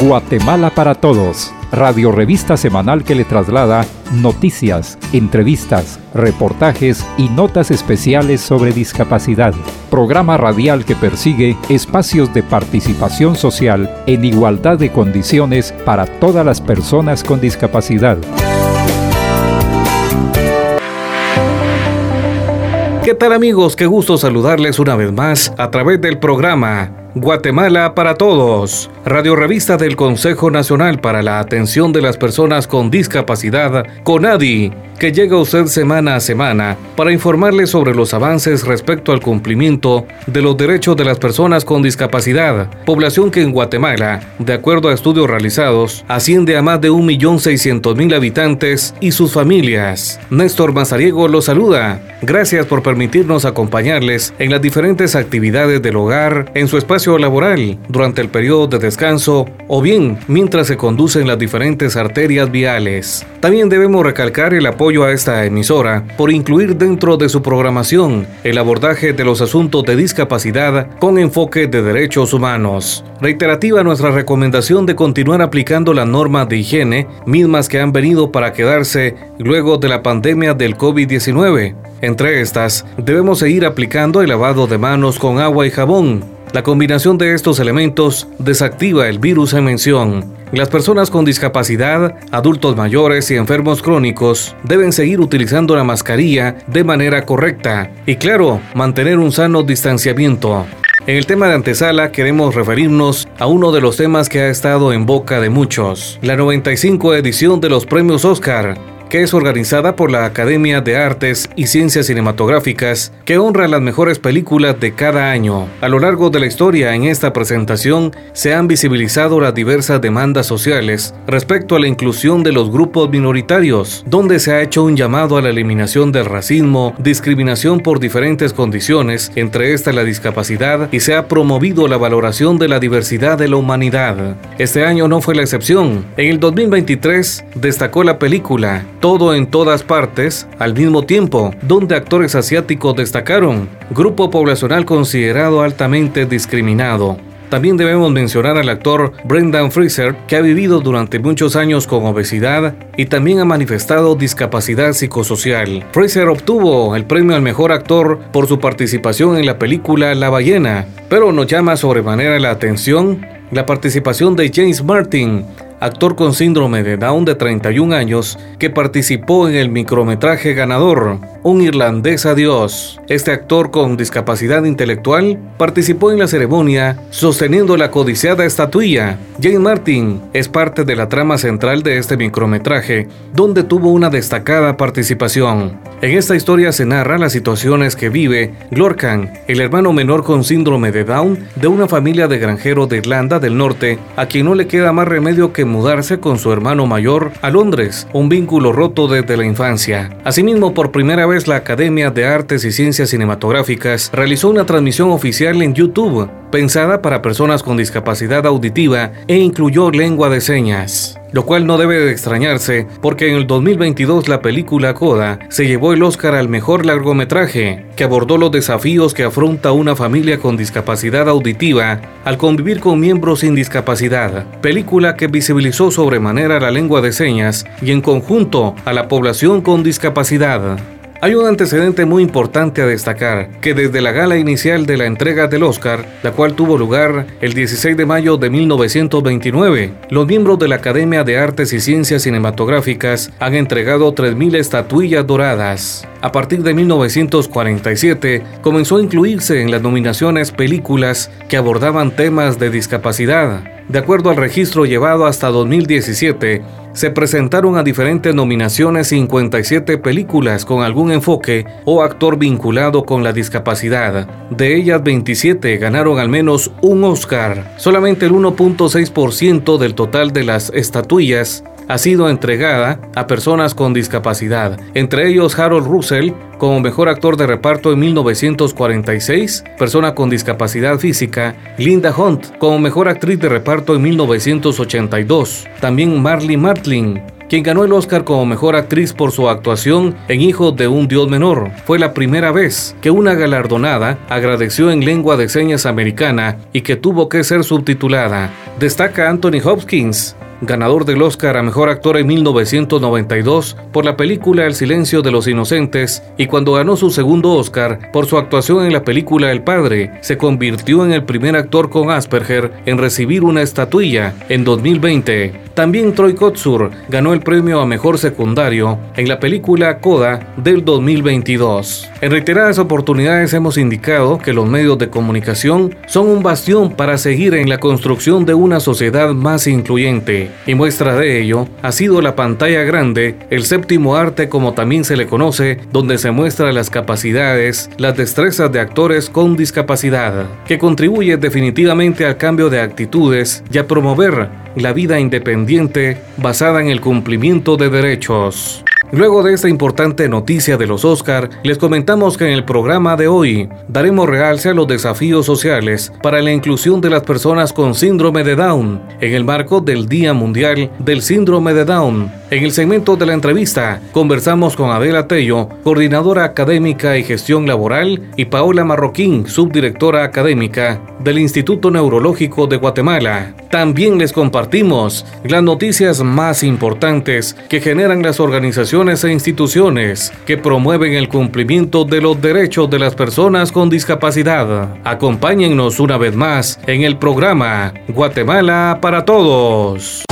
Guatemala para Todos, radio revista semanal que le traslada noticias, entrevistas, reportajes y notas especiales sobre discapacidad. Programa radial que persigue espacios de participación social en igualdad de condiciones para todas las personas con discapacidad. ¿Qué tal amigos? Qué gusto saludarles una vez más a través del programa Guatemala para Todos, radio revista del Consejo Nacional para la Atención de las Personas con Discapacidad, CONADI, que llega a usted semana a semana para informarle sobre los avances respecto al cumplimiento de los derechos de las personas con discapacidad, población que en Guatemala, de acuerdo a estudios realizados, asciende a más de 1.600.000 habitantes y sus familias. Néstor Mazariego los saluda. Gracias por permitirnos acompañarles en las diferentes actividades del hogar, en su espacio laboral, durante el periodo de descanso o bien mientras se conducen las diferentes arterias viales. También debemos recalcar el apoyo a esta emisora por incluir dentro de su programación el abordaje de los asuntos de discapacidad con enfoque de derechos humanos. Reiterativa nuestra recomendación de continuar aplicando las normas de higiene, mismas que han venido para quedarse luego de la pandemia del COVID-19. Entre estas, debemos seguir aplicando el lavado de manos con agua y jabón, la combinación de estos elementos desactiva el virus en mención. Las personas con discapacidad, adultos mayores y enfermos crónicos deben seguir utilizando la mascarilla de manera correcta y claro, mantener un sano distanciamiento. En el tema de antesala queremos referirnos a uno de los temas que ha estado en boca de muchos, la 95 edición de los premios Oscar, que es organizada por la Academia de Artes y Ciencias Cinematográficas, que honra las mejores películas de cada año. A lo largo de la historia en esta presentación se han visibilizado las diversas demandas sociales respecto a la inclusión de los grupos minoritarios, donde se ha hecho un llamado a la eliminación del racismo, discriminación por diferentes condiciones, entre estas la discapacidad, y se ha promovido la valoración de la diversidad de la humanidad. Este año no fue la excepción. En el 2023 destacó la película todo en todas partes al mismo tiempo, donde actores asiáticos destacaron, grupo poblacional considerado altamente discriminado. También debemos mencionar al actor Brendan Fraser, que ha vivido durante muchos años con obesidad y también ha manifestado discapacidad psicosocial. Fraser obtuvo el premio al mejor actor por su participación en la película La ballena, pero nos llama sobremanera la atención la participación de James Martin, actor con síndrome de Down de 31 años, que participó en el micrometraje ganador, Un irlandés adiós. Este actor con discapacidad intelectual participó en la ceremonia sosteniendo la codiciada estatuilla. Jane Martin es parte de la trama central de este micrometraje, donde tuvo una destacada participación. En esta historia se narra las situaciones que vive Glorcan, el hermano menor con síndrome de Down de una familia de granjeros de Irlanda del Norte, a quien no le queda más remedio que mudarse con su hermano mayor a Londres, un vínculo roto desde la infancia. Asimismo, por primera vez la Academia de Artes y Ciencias Cinematográficas realizó una transmisión oficial en YouTube, pensada para personas con discapacidad auditiva e incluyó lengua de señas lo cual no debe de extrañarse porque en el 2022 la película Coda se llevó el Oscar al mejor largometraje, que abordó los desafíos que afronta una familia con discapacidad auditiva al convivir con miembros sin discapacidad, película que visibilizó sobremanera la lengua de señas y en conjunto a la población con discapacidad. Hay un antecedente muy importante a destacar, que desde la gala inicial de la entrega del Oscar, la cual tuvo lugar el 16 de mayo de 1929, los miembros de la Academia de Artes y Ciencias Cinematográficas han entregado 3.000 estatuillas doradas. A partir de 1947 comenzó a incluirse en las nominaciones películas que abordaban temas de discapacidad. De acuerdo al registro llevado hasta 2017, se presentaron a diferentes nominaciones 57 películas con algún enfoque o actor vinculado con la discapacidad. De ellas 27 ganaron al menos un Oscar. Solamente el 1.6% del total de las estatuillas ha sido entregada a personas con discapacidad, entre ellos Harold Russell como mejor actor de reparto en 1946, persona con discapacidad física, Linda Hunt como mejor actriz de reparto en 1982, también Marley Martlin quien ganó el Oscar como mejor actriz por su actuación en Hijo de un Dios Menor. Fue la primera vez que una galardonada agradeció en lengua de señas americana y que tuvo que ser subtitulada. Destaca Anthony Hopkins, ganador del Oscar a Mejor Actor en 1992 por la película El Silencio de los Inocentes y cuando ganó su segundo Oscar por su actuación en la película El Padre, se convirtió en el primer actor con Asperger en recibir una estatuilla en 2020. También Troy Kotsur ganó el premio a Mejor Secundario en la película Coda del 2022. En reiteradas oportunidades hemos indicado que los medios de comunicación son un bastión para seguir en la construcción de una sociedad más incluyente y muestra de ello ha sido la pantalla grande, el séptimo arte como también se le conoce, donde se muestran las capacidades, las destrezas de actores con discapacidad, que contribuye definitivamente al cambio de actitudes y a promover la vida independiente basada en el cumplimiento de derechos. Luego de esta importante noticia de los Oscar, les comentamos que en el programa de hoy daremos realce a los desafíos sociales para la inclusión de las personas con síndrome de Down en el marco del Día Mundial del Síndrome de Down. En el segmento de la entrevista conversamos con Adela Tello, coordinadora académica y gestión laboral, y Paola Marroquín, subdirectora académica del Instituto Neurológico de Guatemala. También les compartimos las noticias más importantes que generan las organizaciones e instituciones que promueven el cumplimiento de los derechos de las personas con discapacidad. Acompáñennos una vez más en el programa Guatemala para Todos.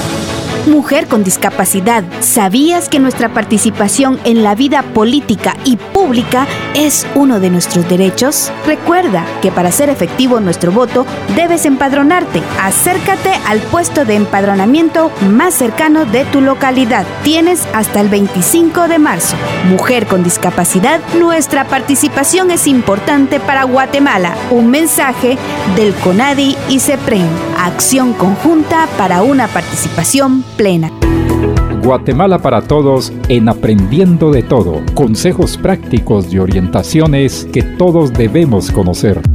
Mujer con discapacidad, ¿sabías que nuestra participación en la vida política y pública es uno de nuestros derechos? Recuerda que para ser efectivo nuestro voto debes empadronarte. Acércate al puesto de empadronamiento más cercano de tu localidad. Tienes hasta el 25 de marzo. Mujer con discapacidad, nuestra participación es importante para Guatemala. Un mensaje del CONADI y CEPREN. Acción conjunta para una participación plena. Guatemala para todos en Aprendiendo de Todo. Consejos prácticos y orientaciones que todos debemos conocer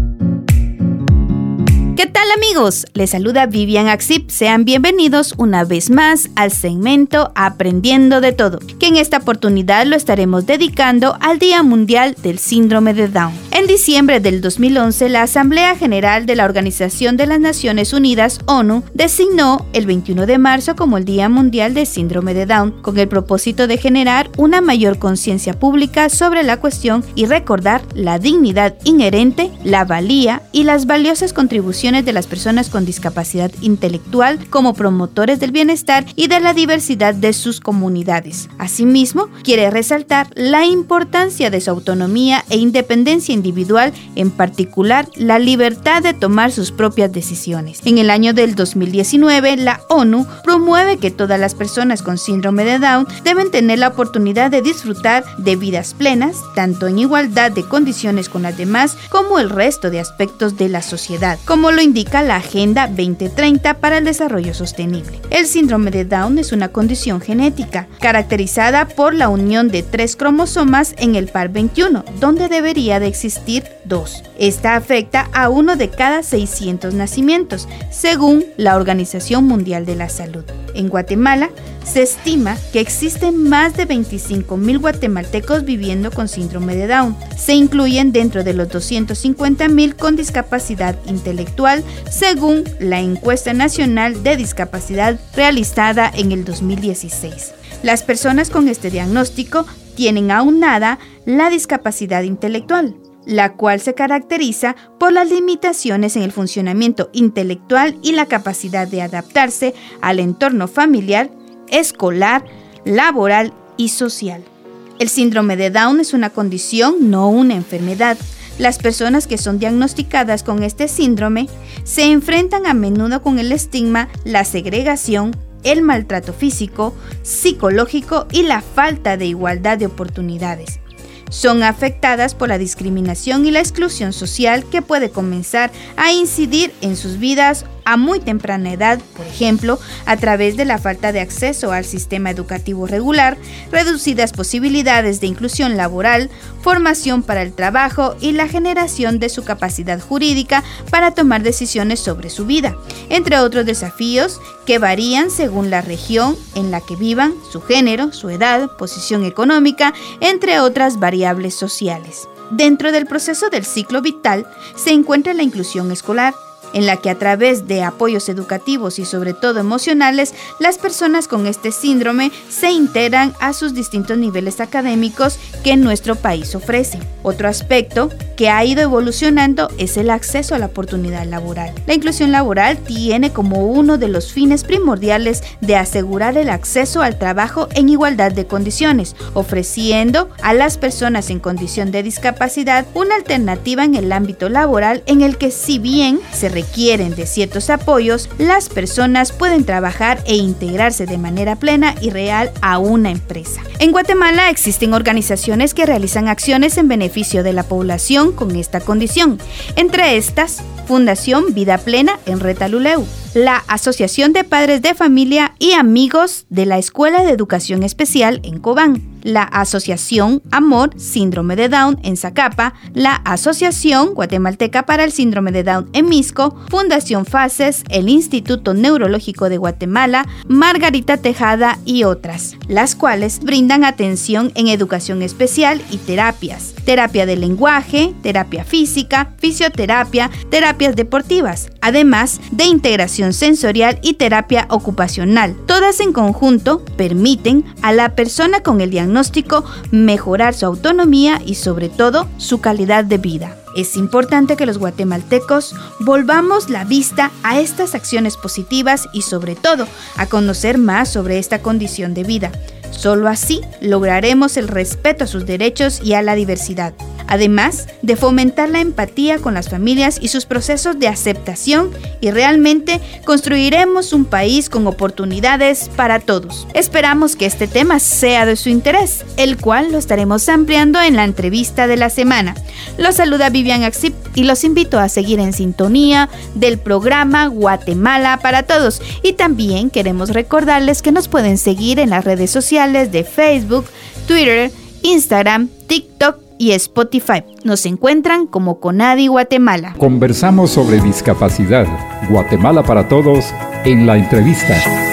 amigos? Les saluda Vivian Axip. Sean bienvenidos una vez más al segmento Aprendiendo de Todo, que en esta oportunidad lo estaremos dedicando al Día Mundial del Síndrome de Down. En diciembre del 2011, la Asamblea General de la Organización de las Naciones Unidas, ONU, designó el 21 de marzo como el Día Mundial del Síndrome de Down, con el propósito de generar una mayor conciencia pública sobre la cuestión y recordar la dignidad inherente, la valía y las valiosas contribuciones de las personas con discapacidad intelectual como promotores del bienestar y de la diversidad de sus comunidades. Asimismo, quiere resaltar la importancia de su autonomía e independencia individual, en particular la libertad de tomar sus propias decisiones. En el año del 2019, la ONU promueve que todas las personas con síndrome de Down deben tener la oportunidad de disfrutar de vidas plenas, tanto en igualdad de condiciones con las demás como el resto de aspectos de la sociedad, como lo indica la Agenda 2030 para el Desarrollo Sostenible. El síndrome de Down es una condición genética caracterizada por la unión de tres cromosomas en el par 21, donde debería de existir dos. Esta afecta a uno de cada 600 nacimientos, según la Organización Mundial de la Salud. En Guatemala, se estima que existen más de 25.000 guatemaltecos viviendo con síndrome de Down. Se incluyen dentro de los 250.000 con discapacidad intelectual, según la encuesta nacional de discapacidad realizada en el 2016. Las personas con este diagnóstico tienen aunada la discapacidad intelectual, la cual se caracteriza por las limitaciones en el funcionamiento intelectual y la capacidad de adaptarse al entorno familiar escolar, laboral y social. El síndrome de Down es una condición, no una enfermedad. Las personas que son diagnosticadas con este síndrome se enfrentan a menudo con el estigma, la segregación, el maltrato físico, psicológico y la falta de igualdad de oportunidades. Son afectadas por la discriminación y la exclusión social que puede comenzar a incidir en sus vidas a muy temprana edad, por ejemplo, a través de la falta de acceso al sistema educativo regular, reducidas posibilidades de inclusión laboral, formación para el trabajo y la generación de su capacidad jurídica para tomar decisiones sobre su vida, entre otros desafíos que varían según la región en la que vivan, su género, su edad, posición económica, entre otras variables sociales. Dentro del proceso del ciclo vital se encuentra la inclusión escolar, en la que a través de apoyos educativos y sobre todo emocionales, las personas con este síndrome se integran a sus distintos niveles académicos que nuestro país ofrece. Otro aspecto que ha ido evolucionando es el acceso a la oportunidad laboral. La inclusión laboral tiene como uno de los fines primordiales de asegurar el acceso al trabajo en igualdad de condiciones, ofreciendo a las personas en condición de discapacidad una alternativa en el ámbito laboral en el que si bien se requieren de ciertos apoyos, las personas pueden trabajar e integrarse de manera plena y real a una empresa. En Guatemala existen organizaciones que realizan acciones en beneficio de la población con esta condición. Entre estas, Fundación Vida Plena en Retaluleu, la Asociación de Padres de Familia y Amigos de la Escuela de Educación Especial en Cobán, la Asociación Amor Síndrome de Down en Zacapa, la Asociación Guatemalteca para el Síndrome de Down en Misco, Fundación Fases, el Instituto Neurológico de Guatemala, Margarita Tejada y otras, las cuales brindan atención en educación especial y terapias, terapia de lenguaje, terapia física, fisioterapia, terapias deportivas, además de integración sensorial y terapia ocupacional. Todas en conjunto permiten a la persona con el diagnóstico mejorar su autonomía y sobre todo su calidad de vida. Es importante que los guatemaltecos volvamos la vista a estas acciones positivas y sobre todo a conocer más sobre esta condición de vida. Solo así lograremos el respeto a sus derechos y a la diversidad además de fomentar la empatía con las familias y sus procesos de aceptación y realmente construiremos un país con oportunidades para todos. Esperamos que este tema sea de su interés, el cual lo estaremos ampliando en la entrevista de la semana. Los saluda Vivian Axip y los invito a seguir en sintonía del programa Guatemala para Todos y también queremos recordarles que nos pueden seguir en las redes sociales de Facebook, Twitter, Instagram, TikTok y Spotify. Nos encuentran como Conadi Guatemala. Conversamos sobre discapacidad. Guatemala para todos en la entrevista.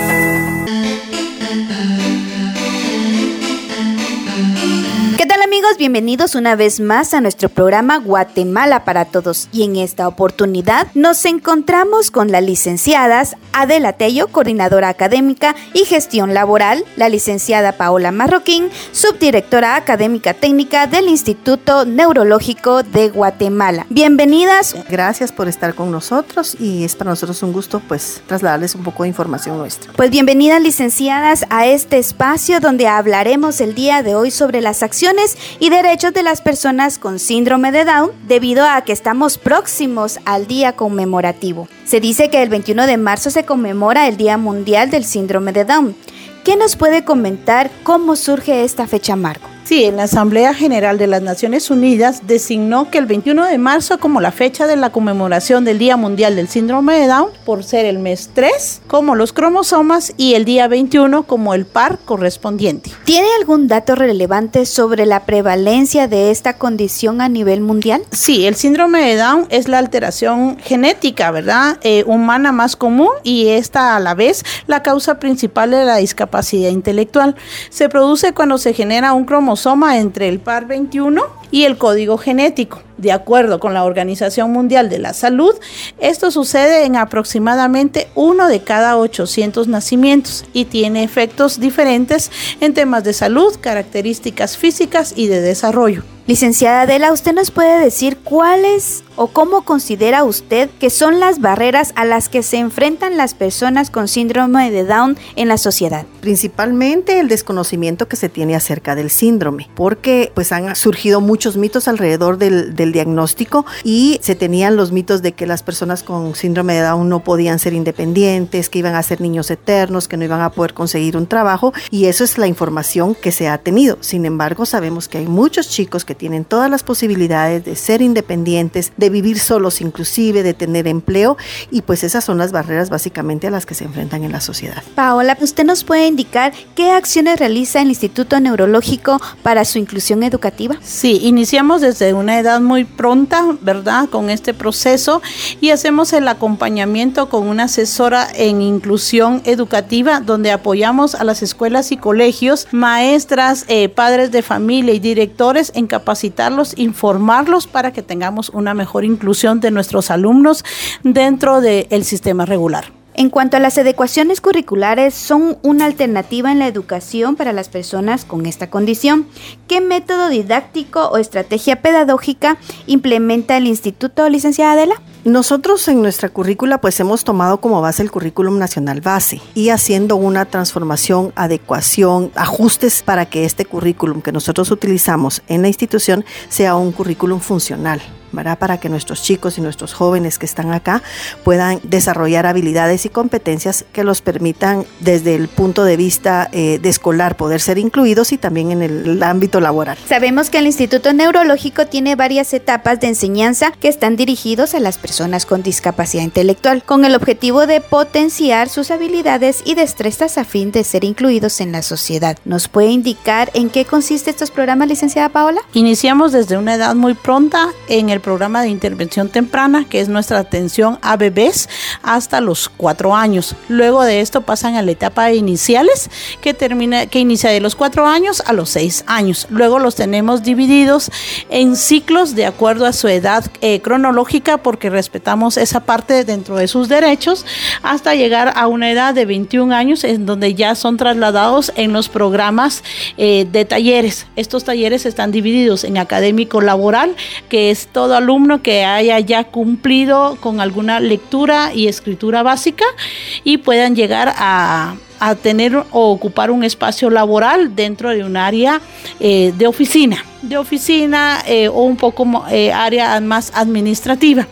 Bienvenidos una vez más a nuestro programa Guatemala para Todos y en esta oportunidad nos encontramos con las licenciadas Adela Tello, coordinadora académica y gestión laboral, la licenciada Paola Marroquín, subdirectora académica técnica del Instituto Neurológico de Guatemala. Bienvenidas. Gracias por estar con nosotros y es para nosotros un gusto pues trasladarles un poco de información nuestra. Pues bienvenidas licenciadas a este espacio donde hablaremos el día de hoy sobre las acciones y derechos de las personas con síndrome de Down debido a que estamos próximos al día conmemorativo. Se dice que el 21 de marzo se conmemora el Día Mundial del Síndrome de Down. ¿Qué nos puede comentar cómo surge esta fecha, Marco? Sí, en la Asamblea General de las Naciones Unidas designó que el 21 de marzo como la fecha de la conmemoración del Día Mundial del Síndrome de Down, por ser el mes 3 como los cromosomas y el día 21 como el par correspondiente. ¿Tiene algún dato relevante sobre la prevalencia de esta condición a nivel mundial? Sí, el síndrome de Down es la alteración genética, ¿verdad? Eh, humana más común y esta a la vez la causa principal de la discapacidad intelectual. Se produce cuando se genera un cromosoma entre el par 21 y el código genético. De acuerdo con la Organización Mundial de la Salud, esto sucede en aproximadamente uno de cada 800 nacimientos y tiene efectos diferentes en temas de salud, características físicas y de desarrollo. Licenciada Adela, ¿usted nos puede decir cuáles o cómo considera usted que son las barreras a las que se enfrentan las personas con síndrome de Down en la sociedad? Principalmente el desconocimiento que se tiene acerca del síndrome, porque pues han surgido muchos mitos alrededor del, del diagnóstico y se tenían los mitos de que las personas con síndrome de Down no podían ser independientes, que iban a ser niños eternos, que no iban a poder conseguir un trabajo y eso es la información que se ha tenido. Sin embargo, sabemos que hay muchos chicos que tienen todas las posibilidades de ser independientes, de vivir solos inclusive, de tener empleo y pues esas son las barreras básicamente a las que se enfrentan en la sociedad. Paola, ¿usted nos puede indicar qué acciones realiza el Instituto Neurológico para su inclusión educativa? Sí, iniciamos desde una edad muy pronta, ¿verdad? Con este proceso y hacemos el acompañamiento con una asesora en inclusión educativa donde apoyamos a las escuelas y colegios, maestras, eh, padres de familia y directores en capacitarlos, informarlos para que tengamos una mejor inclusión de nuestros alumnos dentro del sistema regular. En cuanto a las adecuaciones curriculares, son una alternativa en la educación para las personas con esta condición. ¿Qué método didáctico o estrategia pedagógica implementa el Instituto, licenciada Adela? Nosotros en nuestra currícula pues hemos tomado como base el currículum nacional base y haciendo una transformación, adecuación, ajustes para que este currículum que nosotros utilizamos en la institución sea un currículum funcional. Para que nuestros chicos y nuestros jóvenes que están acá puedan desarrollar habilidades y competencias que los permitan desde el punto de vista eh, de escolar poder ser incluidos y también en el ámbito laboral. Sabemos que el Instituto Neurológico tiene varias etapas de enseñanza que están dirigidos a las personas con discapacidad intelectual, con el objetivo de potenciar sus habilidades y destrezas a fin de ser incluidos en la sociedad. ¿Nos puede indicar en qué consiste estos programas, licenciada Paola? Iniciamos desde una edad muy pronta en el programa de intervención temprana, que es nuestra atención a bebés hasta los cuatro años. Luego de esto pasan a la etapa de iniciales, que termina, que inicia de los cuatro años a los seis años. Luego los tenemos divididos en ciclos de acuerdo a su edad eh, cronológica, porque respetamos esa parte dentro de sus derechos, hasta llegar a una edad de 21 años, en donde ya son trasladados en los programas eh, de talleres. Estos talleres están divididos en académico laboral, que es alumno que haya ya cumplido con alguna lectura y escritura básica y puedan llegar a, a tener o ocupar un espacio laboral dentro de un área eh, de oficina de oficina eh, o un poco eh, área más administrativa.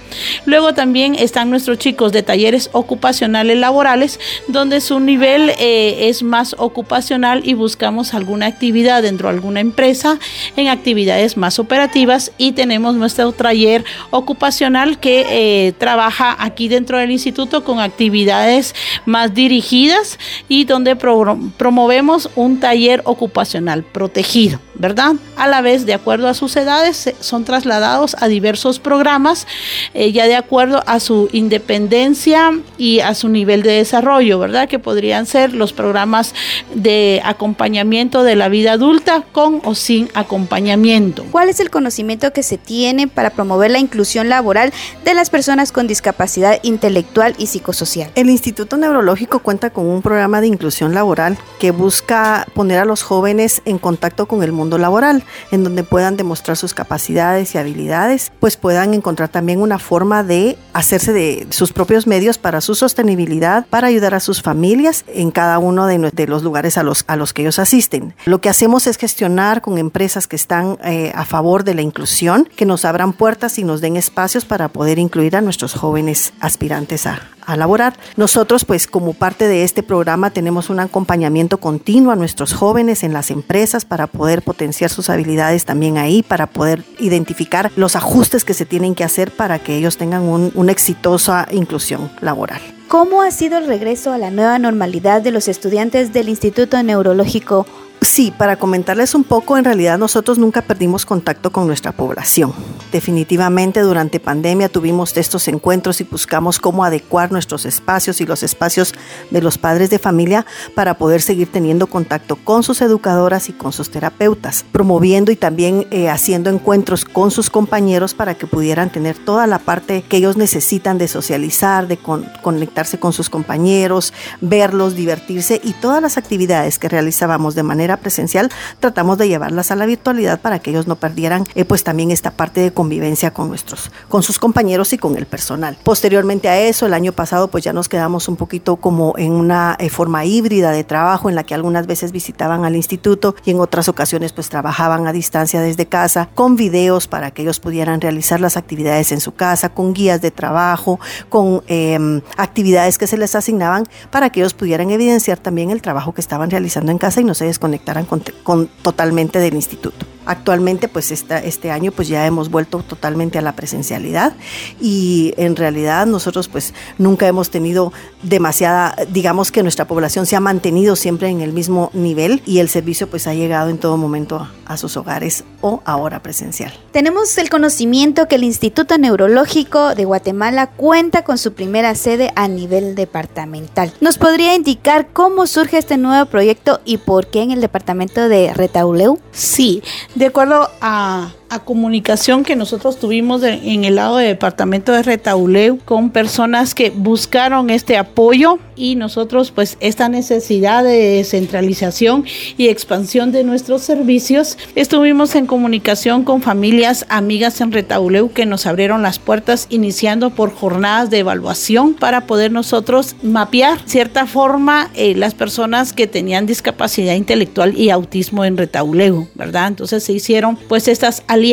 Luego también están nuestros chicos de talleres ocupacionales laborales, donde su nivel es más ocupacional y buscamos alguna actividad dentro de alguna empresa en actividades más operativas y tenemos nuestro taller ocupacional que trabaja aquí dentro del instituto con actividades más dirigidas y donde promovemos un taller ocupacional protegido, ¿verdad? A la vez, de acuerdo a sus edades, son trasladados a diversos programas, eh, ya de acuerdo a su independencia y a su nivel de desarrollo, ¿verdad? Que podrían ser los programas de acompañamiento de la vida adulta con o sin acompañamiento. ¿Cuál es el conocimiento que se tiene para promover la inclusión laboral de las personas con discapacidad intelectual y psicosocial? El Instituto Neurológico cuenta con un programa de inclusión laboral que busca poner a los jóvenes en contacto con el mundo laboral, en donde puedan demostrar sus capacidades y habilidades, pues puedan encontrar también una forma de hacerse de sus propios medios para su sostenibilidad, para ayudar a sus familias en cada uno de, los lugares a los, a los que ellos asisten. Lo que hacemos es gestionar con empresas que están eh, a favor de la inclusión, que nos abran puertas y nos den espacios para poder incluir a nuestros jóvenes aspirantes a, a laborar. Nosotros, pues como parte de este programa, tenemos un acompañamiento continuo a nuestros jóvenes en las empresas para poder sus habilidades también ahí, para poder identificar los ajustes que se tienen que hacer para que ellos tengan una exitosa inclusión laboral. ¿Cómo ha sido el regreso a la nueva normalidad de los estudiantes del Instituto Neurológico Sí, para comentarles un poco, en realidad nosotros nunca perdimos contacto con nuestra población. Definitivamente durante pandemia tuvimos estos encuentros y buscamos cómo adecuar nuestros espacios y los espacios de los padres de familia para poder seguir teniendo contacto con sus educadoras y con sus terapeutas, promoviendo y también eh, haciendo encuentros con sus compañeros para que pudieran tener toda la parte que ellos necesitan de socializar, de conectarse con sus compañeros, verlos, divertirse y todas las actividades que realizábamos de manera presencial, tratamos de llevarlas a la virtualidad para que ellos no perdieran eh, pues también esta parte de convivencia con nuestros, con sus compañeros y con el personal. Posteriormente a eso, el año pasado pues ya nos quedamos un poquito como en una eh, forma híbrida de trabajo en la que algunas veces visitaban al instituto y en otras ocasiones pues trabajaban a distancia desde casa con videos para que ellos pudieran realizar las actividades en su casa, con guías de trabajo, con em, actividades que se les asignaban para que ellos pudieran evidenciar también el trabajo que estaban realizando en casa y no se desconectaran desconectaran con, totalmente del instituto. Actualmente, pues este año, pues ya hemos vuelto totalmente a la presencialidad y en realidad nosotros, pues nunca hemos tenido demasiada, digamos que nuestra población se ha mantenido siempre en el mismo nivel y el servicio, pues ha llegado en todo momento a sus hogares o ahora presencial. Tenemos el conocimiento que el Instituto Neurológico de Guatemala cuenta con su primera sede a nivel departamental. ¿Nos podría indicar cómo surge este nuevo proyecto y por qué en el departamento de Retauleu? Sí, de acuerdo a comunicación que nosotros tuvimos en el lado del departamento de Retauleu con personas que buscaron este apoyo y nosotros pues esta necesidad de descentralización y expansión de nuestros servicios estuvimos en comunicación con familias amigas en Retauleu que nos abrieron las puertas iniciando por jornadas de evaluación para poder nosotros mapear cierta forma eh, las personas que tenían discapacidad intelectual y autismo en Retauleu, ¿verdad? Entonces se hicieron pues estas alianzas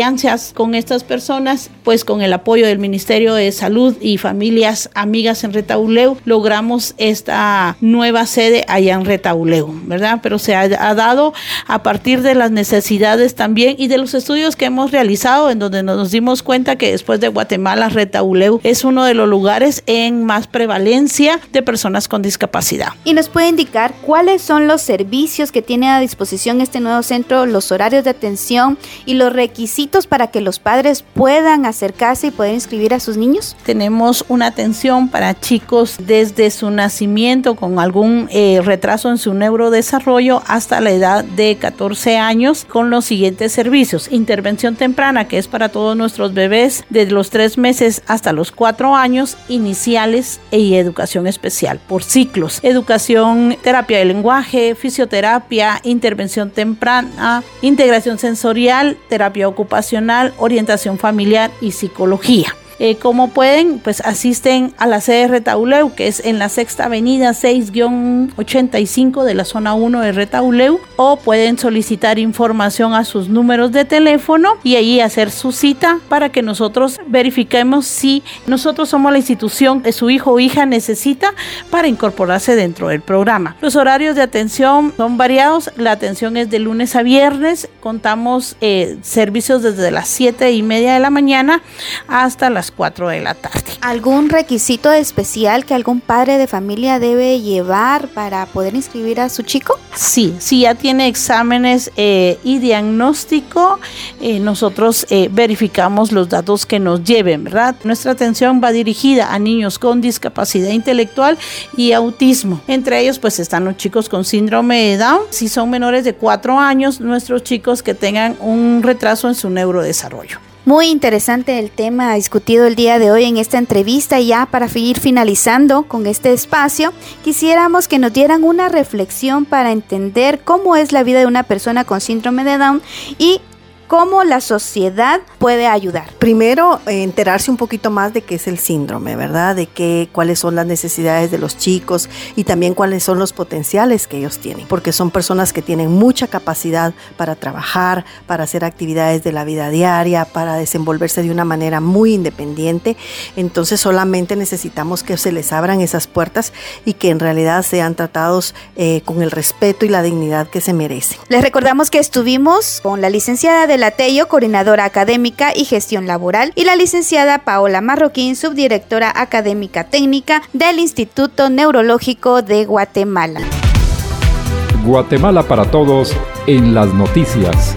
con estas personas, pues con el apoyo del Ministerio de Salud y familias amigas en Retauleu, logramos esta nueva sede allá en Retauleu, ¿verdad? Pero se ha, dado a partir de las necesidades también y de los estudios que hemos realizado, en donde nos dimos cuenta que después de Guatemala, Retauleu es uno de los lugares en más prevalencia de personas con discapacidad. ¿Y nos puede indicar cuáles son los servicios que tiene a disposición este nuevo centro, los horarios de atención y los requisitos? Para que los padres puedan acercarse y poder inscribir a sus niños? Tenemos una atención para chicos desde su nacimiento con algún eh, retraso en su neurodesarrollo hasta la edad de 14 años con los siguientes servicios. Intervención temprana, que es para todos nuestros bebés desde los 3 meses hasta los 4 años, iniciales y educación especial por ciclos. Educación, terapia de lenguaje, fisioterapia, intervención temprana, integración sensorial, terapia ocupacional orientación familiar y psicología. Eh, como pueden, pues asisten a la sede de Retauleu, que es en la sexta avenida 6-85 de la zona 1 de Retauleu, o pueden solicitar información a sus números de teléfono y ahí hacer su cita para que nosotros verifiquemos si nosotros somos la institución que su hijo o hija necesita para incorporarse dentro del programa. Los horarios de atención son variados, la atención es de lunes a viernes, contamos eh, servicios desde las 7 y media de la mañana hasta las 4 de la tarde. ¿Algún requisito especial que algún padre de familia debe llevar para poder inscribir a su chico? Sí, si ya tiene exámenes eh, y diagnóstico, eh, nosotros eh, verificamos los datos que nos lleven, ¿verdad? Nuestra atención va dirigida a niños con discapacidad intelectual y autismo. Entre ellos, pues están los chicos con síndrome de Down. Si son menores de 4 años, nuestros chicos que tengan un retraso en su neurodesarrollo. Muy interesante el tema discutido el día de hoy en esta entrevista. Y ya para ir finalizando con este espacio, quisiéramos que nos dieran una reflexión para entender cómo es la vida de una persona con síndrome de Down y cómo la sociedad puede ayudar. Primero, eh, enterarse un poquito más de qué es el síndrome, ¿verdad? De qué, cuáles son las necesidades de los chicos y también cuáles son los potenciales que ellos tienen, porque son personas que tienen mucha capacidad para trabajar, para hacer actividades de la vida diaria, para desenvolverse de una manera muy independiente. Entonces, solamente necesitamos que se les abran esas puertas y que en realidad sean tratados eh, con el respeto y la dignidad que se merecen. Les recordamos que estuvimos con la licenciada de Latello, coordinadora académica y gestión laboral, y la licenciada Paola Marroquín, subdirectora académica técnica del Instituto Neurológico de Guatemala. Guatemala para todos en las noticias.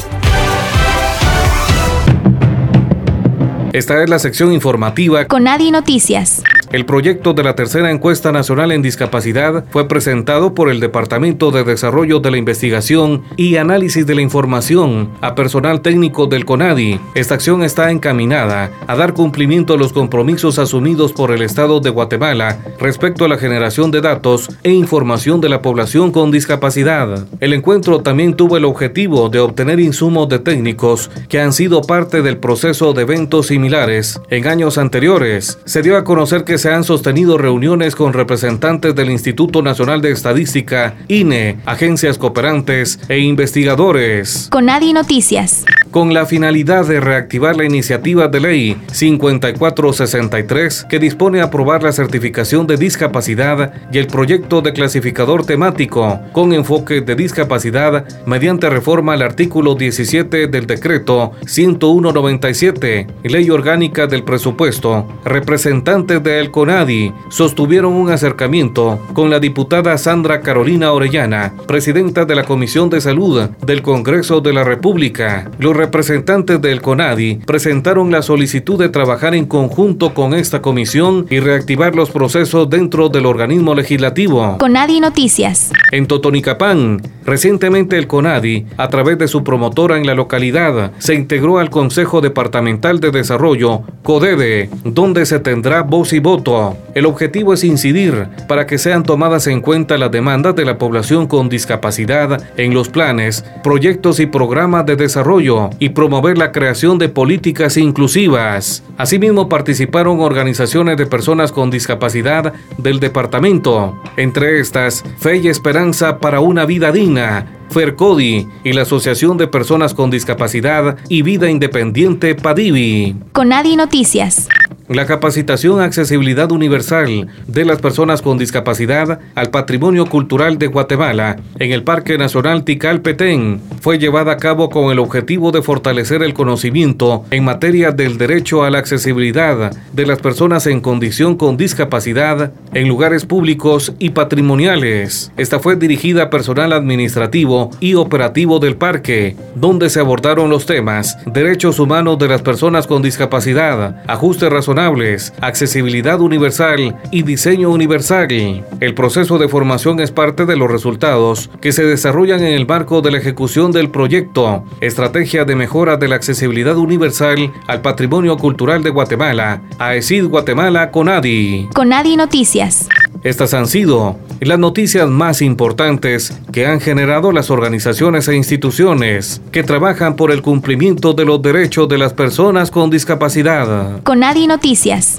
Esta es la sección informativa con Adi Noticias. El proyecto de la tercera encuesta nacional en discapacidad fue presentado por el Departamento de Desarrollo de la Investigación y Análisis de la Información a personal técnico del CONADI. Esta acción está encaminada a dar cumplimiento a los compromisos asumidos por el Estado de Guatemala respecto a la generación de datos e información de la población con discapacidad. El encuentro también tuvo el objetivo de obtener insumos de técnicos que han sido parte del proceso de eventos similares. En años anteriores, se dio a conocer que se han sostenido reuniones con representantes del Instituto Nacional de Estadística, INE, agencias cooperantes e investigadores. Con Adi Noticias. Con la finalidad de reactivar la iniciativa de ley 5463 que dispone a aprobar la certificación de discapacidad y el proyecto de clasificador temático con enfoque de discapacidad mediante reforma al artículo 17 del decreto 10197, ley orgánica del presupuesto. Representantes del CONADI sostuvieron un acercamiento con la diputada Sandra Carolina Orellana, presidenta de la Comisión de Salud del Congreso de la República. Representantes del CONADI presentaron la solicitud de trabajar en conjunto con esta comisión y reactivar los procesos dentro del organismo legislativo. CONADI Noticias. En Totonicapán, recientemente el CONADI, a través de su promotora en la localidad, se integró al Consejo Departamental de Desarrollo, CODEDE, donde se tendrá voz y voto. El objetivo es incidir para que sean tomadas en cuenta las demandas de la población con discapacidad en los planes, proyectos y programas de desarrollo y promover la creación de políticas inclusivas. Asimismo participaron organizaciones de personas con discapacidad del departamento, entre estas Fe y Esperanza para una vida digna, FERCODI y la Asociación de Personas con Discapacidad y Vida Independiente PADIVI. Conadi Noticias. La capacitación accesibilidad universal de las personas con discapacidad al patrimonio cultural de Guatemala en el Parque Nacional Tikal Petén fue llevada a cabo con el objetivo de fortalecer el conocimiento en materia del derecho a la accesibilidad de las personas en condición con discapacidad en lugares públicos y patrimoniales. Esta fue dirigida a personal administrativo y operativo del parque, donde se abordaron los temas derechos humanos de las personas con discapacidad, ajuste razonable accesibilidad universal y diseño universal. El proceso de formación es parte de los resultados que se desarrollan en el marco de la ejecución del proyecto Estrategia de Mejora de la Accesibilidad Universal al Patrimonio Cultural de Guatemala, AECID Guatemala CONADI. CONADI Noticias. Estas han sido las noticias más importantes que han generado las organizaciones e instituciones que trabajan por el cumplimiento de los derechos de las personas con discapacidad. Conadi Noticias.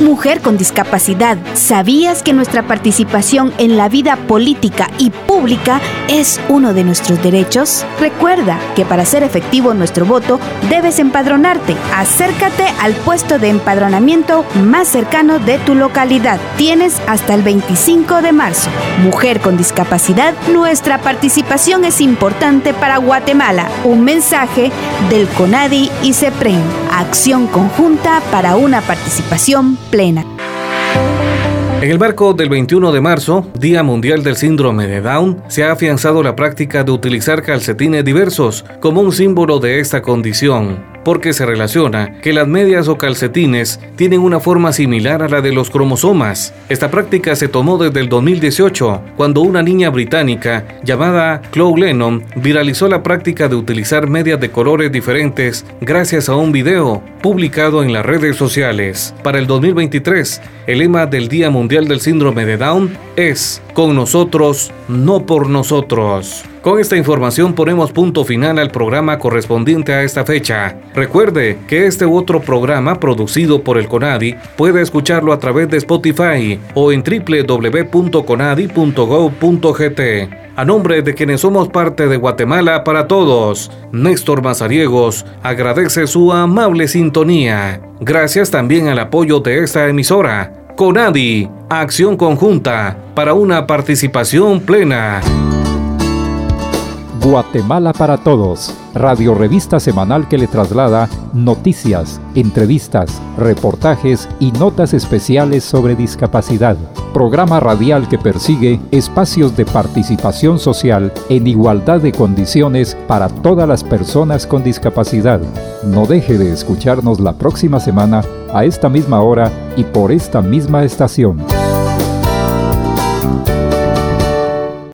Mujer con discapacidad, ¿sabías que nuestra participación en la vida política y pública es uno de nuestros derechos? Recuerda que para ser efectivo nuestro voto debes empadronarte. Acércate al puesto de empadronamiento más cercano de tu localidad. Tienes hasta el 25 de marzo. Mujer con discapacidad, nuestra participación es importante para Guatemala. Un mensaje del CONADI y CEPREN. Acción conjunta para una participación plena. En el marco del 21 de marzo, Día Mundial del Síndrome de Down, se ha afianzado la práctica de utilizar calcetines diversos como un símbolo de esta condición porque se relaciona que las medias o calcetines tienen una forma similar a la de los cromosomas. Esta práctica se tomó desde el 2018, cuando una niña británica llamada Chloe Lennon viralizó la práctica de utilizar medias de colores diferentes gracias a un video publicado en las redes sociales. Para el 2023, el lema del Día Mundial del Síndrome de Down es Con nosotros, no por nosotros. Con esta información ponemos punto final al programa correspondiente a esta fecha. Recuerde que este otro programa producido por el CONADI puede escucharlo a través de Spotify o en www.conadi.gov.gt. A nombre de quienes somos parte de Guatemala para Todos, Néstor Mazariegos agradece su amable sintonía. Gracias también al apoyo de esta emisora. CONADI, acción conjunta para una participación plena. Guatemala para Todos, radio revista semanal que le traslada noticias, entrevistas, reportajes y notas especiales sobre discapacidad. Programa radial que persigue espacios de participación social en igualdad de condiciones para todas las personas con discapacidad. No deje de escucharnos la próxima semana a esta misma hora y por esta misma estación.